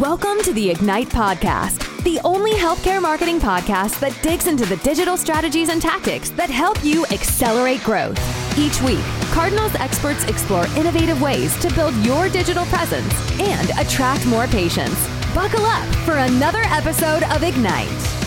Welcome to the Ignite Podcast, the only healthcare marketing podcast that digs into the digital strategies and tactics that help you accelerate growth. Each week, Cardinals experts explore innovative ways to build your digital presence and attract more patients. Buckle up for another episode of Ignite.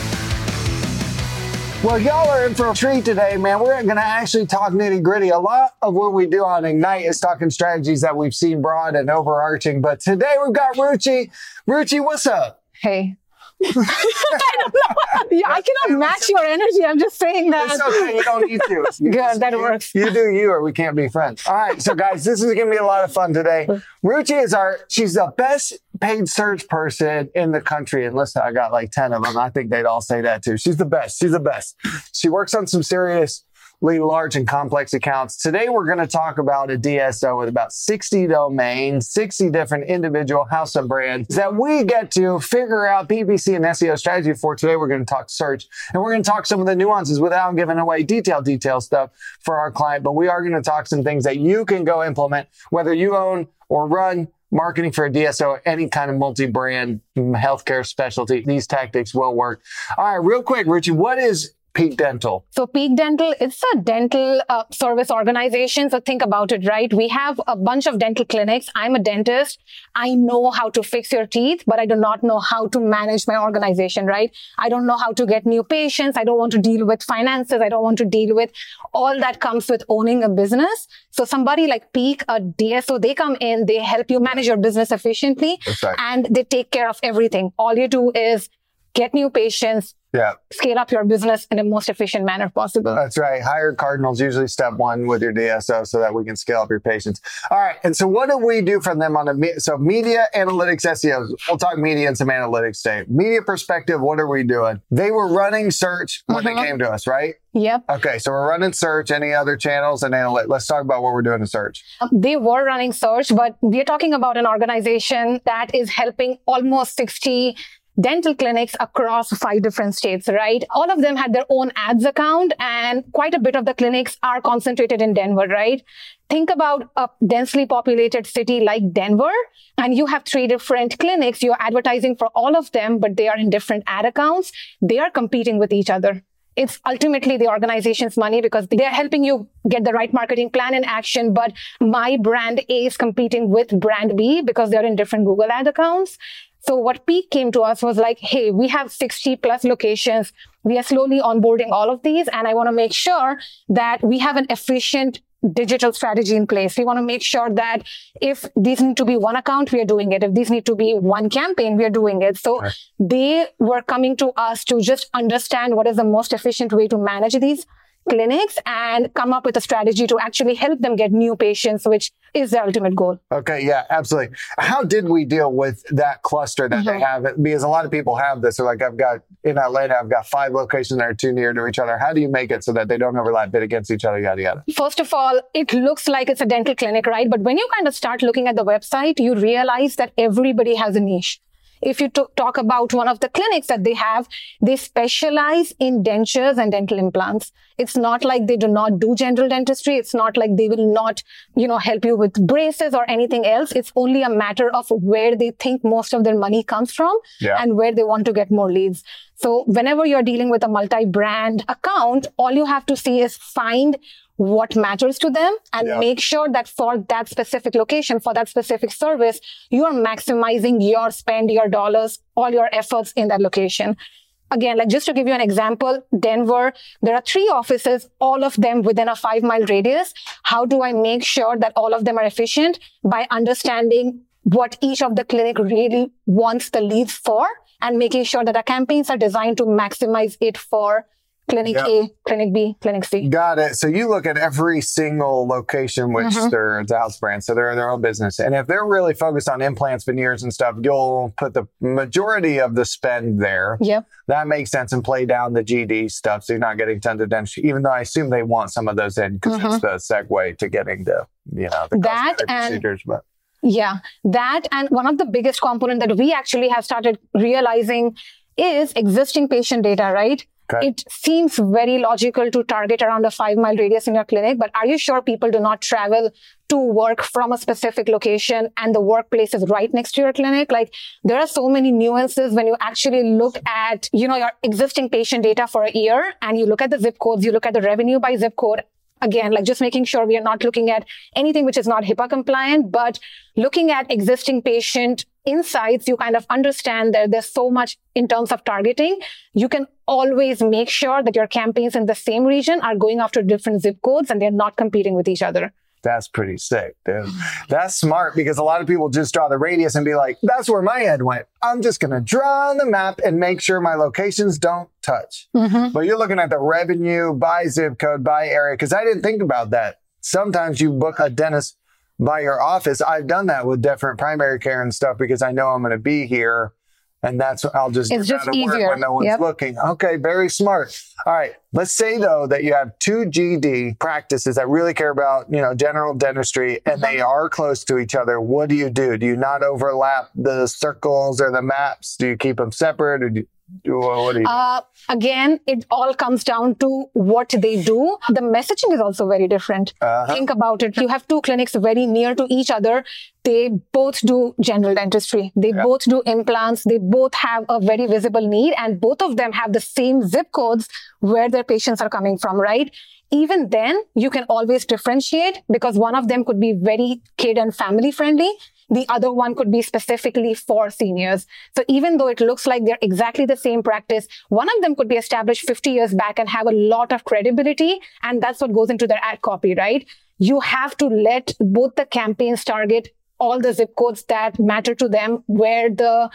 Well, y'all are in for a treat today, man. We're going to actually talk nitty gritty. A lot of what we do on Ignite is talking strategies that we've seen broad and overarching. But today we've got Ruchi. Ruchi, what's up? Hey. I don't know. I cannot match your energy. I'm just saying that. It's okay. You don't need to. You Good, just- that you- works. You do you, or we can't be friends. All right. So, guys, this is going to be a lot of fun today. Ruchi is our, she's the best paid search person in the country. And listen, I got like 10 of them. I think they'd all say that too. She's the best. She's the best. She works on some seriously large and complex accounts. Today, we're going to talk about a DSO with about 60 domains, 60 different individual house of brands that we get to figure out PPC and SEO strategy for. Today, we're going to talk search and we're going to talk some of the nuances without giving away detailed, detailed stuff for our client. But we are going to talk some things that you can go implement, whether you own or run marketing for a DSO, any kind of multi-brand healthcare specialty. These tactics will work. All right, real quick, Ruchi, what is Peak Dental? So Peak Dental, is a dental uh, service organization. So think about it, right? We have a bunch of dental clinics. I'm a dentist. I know how to fix your teeth, but I do not know how to manage my organization, right? I don't know how to get new patients. I don't want to deal with finances. I don't want to deal with all that comes with owning a business. So somebody like Peak, a DSO, they come in, they help you manage your business efficiently right. and they take care of everything. All you do is get new patients, Yeah, scale up your business in the most efficient manner possible. that's right. Hire Cardinals usually step one with your DSO so that we can scale up your patients. All right. And so what do we do from them on the, so media analytics SEO? We'll talk media and some analytics today. Media perspective, what are we doing? They were running search when they Mhm. came to us, right? Yep. Okay. So we're running search, any other channels and analytics. Let's talk about what we're doing in search. They were running search, but we're talking about an organization that is helping almost 60 dental clinics across five different states, right? All of them had their own ads account and quite a bit of the clinics are concentrated in Denver, right? Think about a densely populated city like Denver and you have three different clinics. You're advertising for all of them, but they are in different ad accounts. They are competing with each other. It's ultimately the organization's money because they're helping you get the right marketing plan in action. But my brand A is competing with brand B because they're in different Google ad accounts. So what Peak came to us was like, hey, we have 60 plus locations. We are slowly onboarding all of these. And I want to make sure that we have an efficient digital strategy in place. We want to make sure that if these need to be one account, we are doing it. If these need to be one campaign, we are doing it. So Right. they were coming to us to just understand what is the most efficient way to manage these clinics and come up with a strategy to actually help them get new patients, which is the ultimate goal. Okay, yeah, absolutely. How did we deal with that cluster that they Mhm. have? Because a lot of people have this. So, like, I've got in Atlanta, I've got five locations that are too near to each other. How do you make it so that they don't overlap, bid against each other, yada yada? First of all, it looks like it's a dental clinic, right? But when you kind of start looking at the website, you realize that everybody has a niche. If you to- talk about one of the clinics that they have, they specialize in dentures and dental implants. It's not like they do not do general dentistry. It's not like they will not, you know, help you with braces or anything else. It's only a matter of where they think most of their money comes from Yeah. and where they want to get more leads. So whenever you're dealing with a multi-brand account, all you have to see is find what matters to them and Yeah. make sure that for that specific location, for that specific service, you are maximizing your spend, your dollars, all your efforts in that location. Again, like just to give you an example, Denver, there are three offices, all of them within a five mile radius. How do I make sure that all of them are efficient? By understanding what each of the clinic really wants the leads for and making sure that our campaigns are designed to maximize it for clinic Yeah. A, clinic B, clinic C. Got it. So you look at every single location, which Mhm. they're it's a house brand, so they're their own business. And if they're really focused on implants, veneers, and stuff, you'll put the majority of the spend there. Yep. That makes sense, and play down the GD stuff, so you're not getting tons of dentistry. Even though I assume they want some of those in because it's the segue to getting to you know the Mm-hmm. That and- procedures. But Yeah, that and one of the biggest component that we actually have started realizing is existing patient data, right? Okay. It seems very logical to target around a five mile radius in your clinic, but are you sure people do not travel to work from a specific location and the workplace is right next to your clinic? Like there are so many nuances when you actually look at, you know, your existing patient data for a year and you look at the zip codes, you look at the revenue by zip code again, like just making sure we are not looking at anything which is not HIPAA compliant, but looking at existing patient insights, you kind of understand that there's so much in terms of targeting. You can always make sure that your campaigns in the same region are going after different zip codes and they're not competing with each other. That's pretty sick, dude. That's smart because a lot of people just draw the radius and be like, that's where my head went. I'm just going to draw on the map and make sure my locations don't touch. Mm-hmm. But you're looking at the revenue by zip code, by area, because I didn't think about that. Sometimes you book a dentist by your office. I've done that with different primary care and stuff because I know I'm going to be here. And that's, I'll just, It's get just out of work easier. when no one's Yep. looking. Okay. Very smart. All right. Let's say though that you have two GD practices that really care about, you know, general dentistry and they Uh-huh. are close to each other. What do you do? Do you not overlap the circles or the maps? Do you keep them separate or do you, do- what do you do? Uh, again, it all comes down to what they do. The messaging is also very different. Uh-huh. Think about it. You have two clinics very near to each other. They both do general dentistry. They both do implants. They both have a very visible need and both of them have the same zip codes where their patients are coming from, right? Even then, you can always differentiate because one of them could be very kid and family friendly. The other one could be specifically for seniors. So even though it looks like they're exactly the same practice, one of them could be established 50 years back and have a lot of credibility. And that's what goes into their ad copy, right? You have to let both the campaigns target all the zip codes that matter to them where the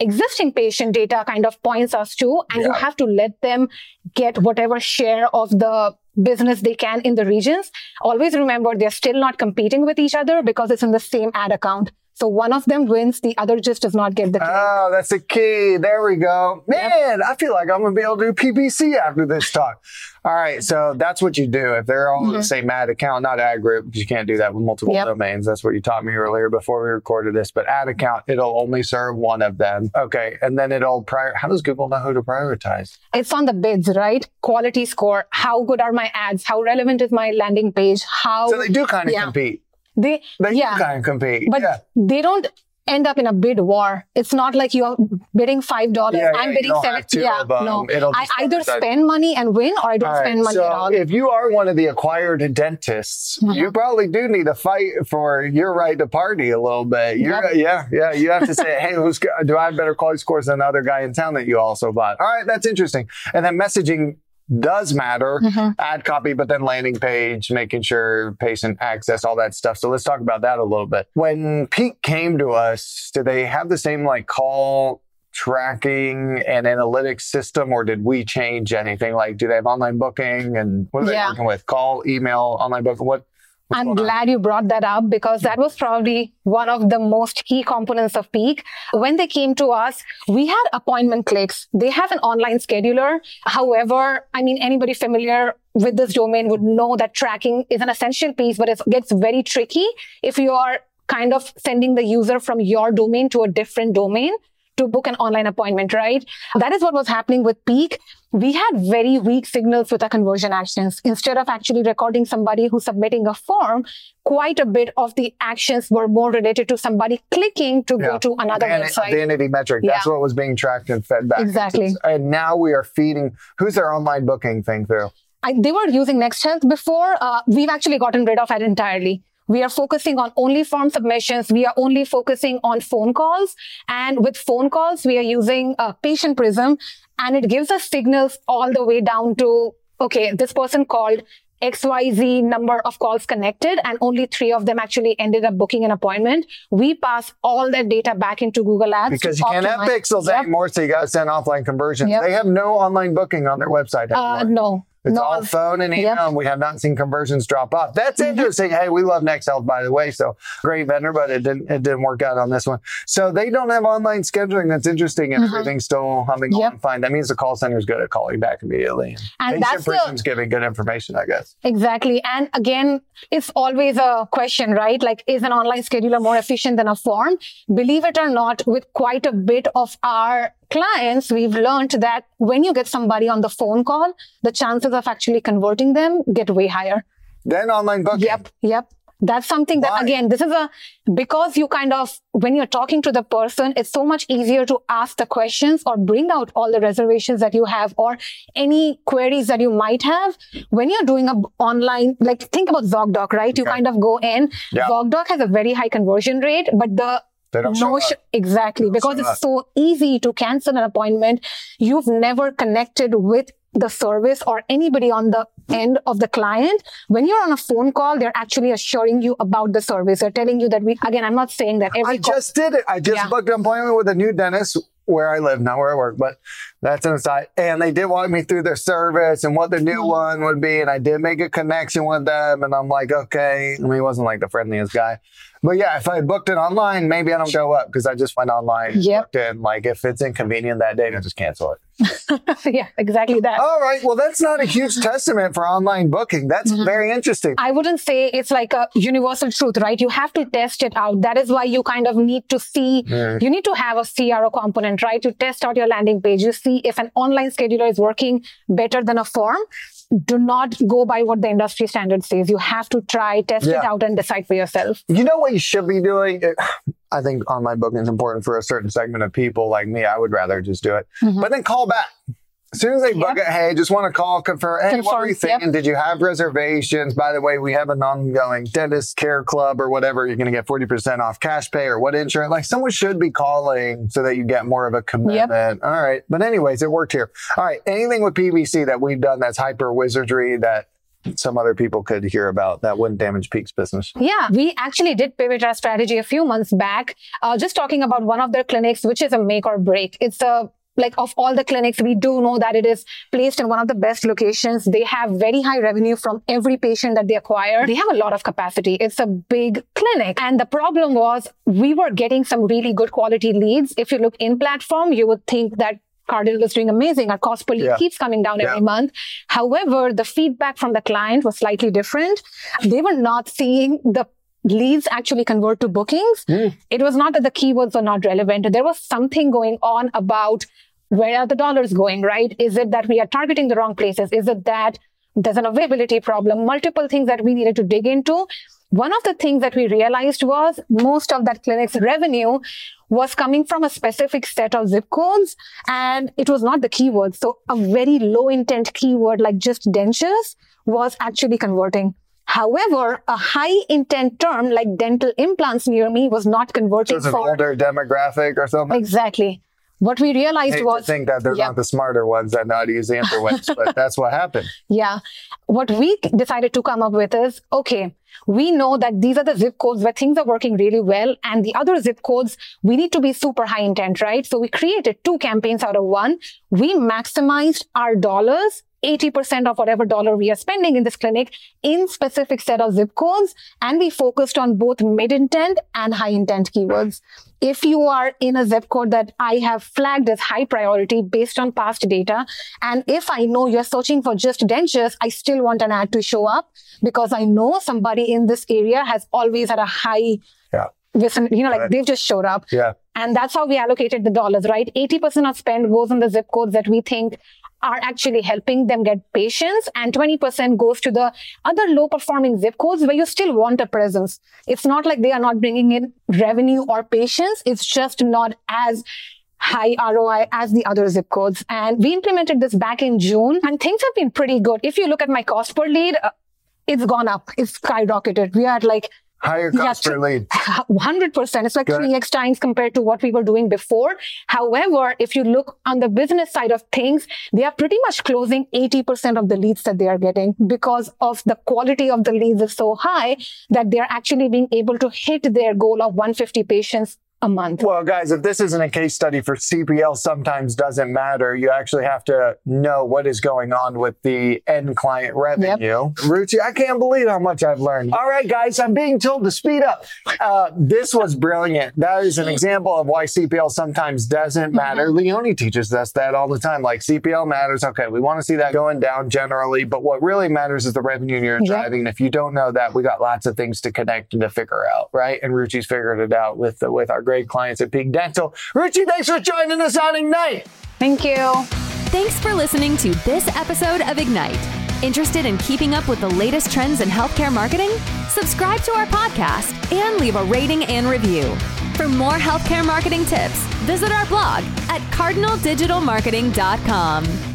existing patient data kind of points us to and you have to let them get whatever share of the business they can in the regions. Always remember they're still not competing with each other because it's in the same ad account so one of them wins the other just does not get the click. Oh, ah, that's the key. There we go. Man, I feel like I'm going to be able to do PPC after this talk. All right. So that's what you do. If they're all the mm-hmm. same ad account, not ad group, 'cause you can't do that with multiple Yep. domains. That's what you taught me earlier before we recorded this. But ad account, it'll only serve one of them. Okay. And then it'll prior. How does Google know who to prioritize? it's on the bids right quality score how good are my ads how relevant is my landing page how So they do kind of Yeah. compete. They They yeah of compete. but yeah. they don't end up in a bid war. It's not like you're bidding five dollars. Yeah, I'm bidding seven. two Yeah, no. It'll I either decide. spend money and win, or I don't right, spend money so at all. if you are one of the acquired dentists, Mm-hmm. you probably do need to fight for your right to party a little bit. You're, Yep. Yeah, yeah. You have to say, hey, who's do I have better quality scores than the other guy in town that you also bought? All right, that's interesting. And then messaging does matter. Mm-hmm. Ad copy, but then landing page, making sure patient access, all that stuff. So let's talk about that a little bit. When Peak came to us, did they have the same like call tracking and analytics system, or did we change anything? Like, do they have online booking and what are they Yeah. working with? Call, email, online booking. What? I'm glad you brought that up because that was probably one of the most key components of Peak. When they came to us, we had appointment clicks. They have an online scheduler. However, I mean, anybody familiar with this domain would know that tracking is an essential piece, but it gets very tricky if you are kind of sending the user from your domain to a different domain to book an online appointment, right? That is what was happening with Peak. We had very weak signals with our conversion actions. Instead of actually recording somebody who's submitting a form, quite a bit of the actions were more related to somebody clicking to Yeah. go to another website. Vanity metric. That's Yeah. what was being tracked and fed back. Exactly. And now we are feeding. Who's their online booking thing through? I, they were using Next NexHealth before. Uh, we've actually gotten rid of it entirely. We are focusing on only form submissions. We are only focusing on phone calls. And with phone calls, we are using uh, Patient Prism and it gives us signals all the way down to, okay, this person called XYZ number of calls connected and only three of them actually ended up booking an appointment. We pass all that data back into Google Ads. Because you can't have pixels Yep. anymore, so you got to send offline conversions. Yep. They have no online booking on their website anymore. Uh, no. It's no. all phone and email, Yep. Mm-hmm. and we have not seen conversions drop off. That's interesting. Hey, we love NexHealth, by the way. So great vendor, but it didn't it didn't work out on this one. So they don't have online scheduling. That's interesting, and everything's still humming Mm-hmm. Yep. along fine. That means the call center is good at calling back immediately. And Patient that's the- person's giving good information, I guess. Exactly. And again, it's always a question, right? Like, is an online scheduler more efficient than a form? Believe it or not, with quite a bit of our clients, we've learned that when you get somebody on the phone call, the chances of actually converting them get way higher. Then online booking. Yep, yep. That's something that Why? again, this is a because you kind of when you're talking to the person, it's so much easier to ask the questions or bring out all the reservations that you have or any queries that you might have when you're doing a online. Like think about ZocDoc, right? You kind of go in. Yeah. ZocDoc has a very high conversion rate, but the They don't show no exactly because it's so easy to cancel an appointment. You've never connected with the service or anybody on the end of the client. When you're on a phone call, they're actually assuring you about the service. They're telling you that we, again, I'm not saying that every I just did it. I just Yeah. booked an appointment with a new dentist where I live, not where I work, but that's an aside. And they did walk me through their service and what the new Mm-hmm. one would be. And I did make a connection with them. And I'm like, okay. I mean, he wasn't like the friendliest guy. But yeah, if I booked it online, maybe I don't show up because I just went online. Yep. And like, if it's inconvenient that day, I just cancel it. yeah, exactly that. All right. Well, that's not a huge testament for online booking. That's Mm-hmm. very interesting. I wouldn't say it's like a universal truth, right? You have to test it out. That is why you kind of need to see, you need to have a CRO component, right? To test out your landing page. You see if an online scheduler is working better than a form. Do not go by what the industry standard says. You have to try, test it out and decide for yourself. You know what you should be doing? I think online booking is important for a certain segment of people like me. I would rather just do it. Mm-hmm. But then call back. As soon as they book it, hey, just want to call, confirm. Hey, what were you Confirm, yep. Did you have reservations? By the way, we have an ongoing dentist care club or whatever. You're going to get 40% off cash pay or what insurance. Like someone should be calling so that you get more of a commitment. All right. But anyways, it worked here. All right. Anything with PPC that we've done that's hyper wizardry that some other people could hear about that wouldn't damage Peak's business. Yeah, we actually did pivot our strategy a few months back, uh, just talking about one of their clinics, which is a make or break. It's a like of all the clinics, we do know that it is placed in one of the best locations. They have very high revenue from every patient that they acquire. They have a lot of capacity. It's a big clinic. And the problem was we were getting some really good quality leads. If you look in platform, you would think that Cardinal is doing amazing. Our cost per lead Yeah. keeps coming down Yeah. every month. However, the feedback from the client was slightly different. They were not seeing the leads actually convert to bookings. Hmm. It was not that the keywords were not relevant. There was something going on about where are the dollars going, right? Is it that we are targeting the wrong places? Is it that there's an availability problem? Multiple things that we needed to dig into. One of the things that we realized was most of that clinic's revenue was coming from a specific set of zip codes and it was not the keywords. So a very low intent keyword like just dentures was actually converting. However, a high intent term like dental implants near me was not So converting it's an for older demographic or something. exactly. What we realized hate to was think that they're Yeah. not the smarter ones that know how to use the interwebs, but that's what happened. Yeah. What we decided to come up with is, okay, we know that these are the zip codes where things are working really well. And the other zip codes, we need to be super high intent, right? So we created two campaigns out of one. We maximized our dollars. 80% of whatever dollar we are spending in this clinic in specific set of zip codes. And we focused on both mid intent and high intent keywords. If you are in a zip code that I have flagged as high priority based on past data, and if I know you're searching for just dentures, I still want an ad to show up because I know somebody in this area has always had a high, Yeah. listen, you know, like Right. they've just showed up. Yeah. And that's how we allocated the dollars, right? 80% of spend goes in the zip codes that we think are actually helping them get patients and 20% goes to the other low performing zip codes where you still want a presence. It's not like they are not bringing in revenue or patients. It's just not as high ROI as the other zip codes. And we implemented this back in June and things have been pretty good. If you look at my cost per lead, uh, it's gone up. It's skyrocketed. We are like Higher cost Yeah, per lead. 100%. It's like Good. 3x times compared to what we were doing before. However, if you look on the business side of things, they are pretty much closing 80% of the leads that they are getting because of the quality of the leads is so high that they're actually being able to hit their goal of 150 patients a month. Well, guys, if this isn't a case study for CPL, sometimes doesn't matter. You actually have to know what is going on with the end client revenue. Ruchi, I can't believe how much I've learned. All right, guys, I'm being told to speed up. Uh, this was brilliant. That is an example of why CPL sometimes doesn't matter. Leone teaches us that all the time. Like CPL matters. Okay, we want to see that going down generally, but what really matters is the revenue you're Yep. driving. And if you don't know that, we got lots of things to connect and to figure out, right? And Ruchi's figured it out with with our great great clients at Peak Dental. Ruchi, thanks for joining us on Ignite. Thank you. Thanks for listening to this episode of Ignite. Interested in keeping up with the latest trends in healthcare marketing? Subscribe to our podcast and leave a rating and review. For more healthcare marketing tips, visit our blog at cardinaldigitalmarketing.com.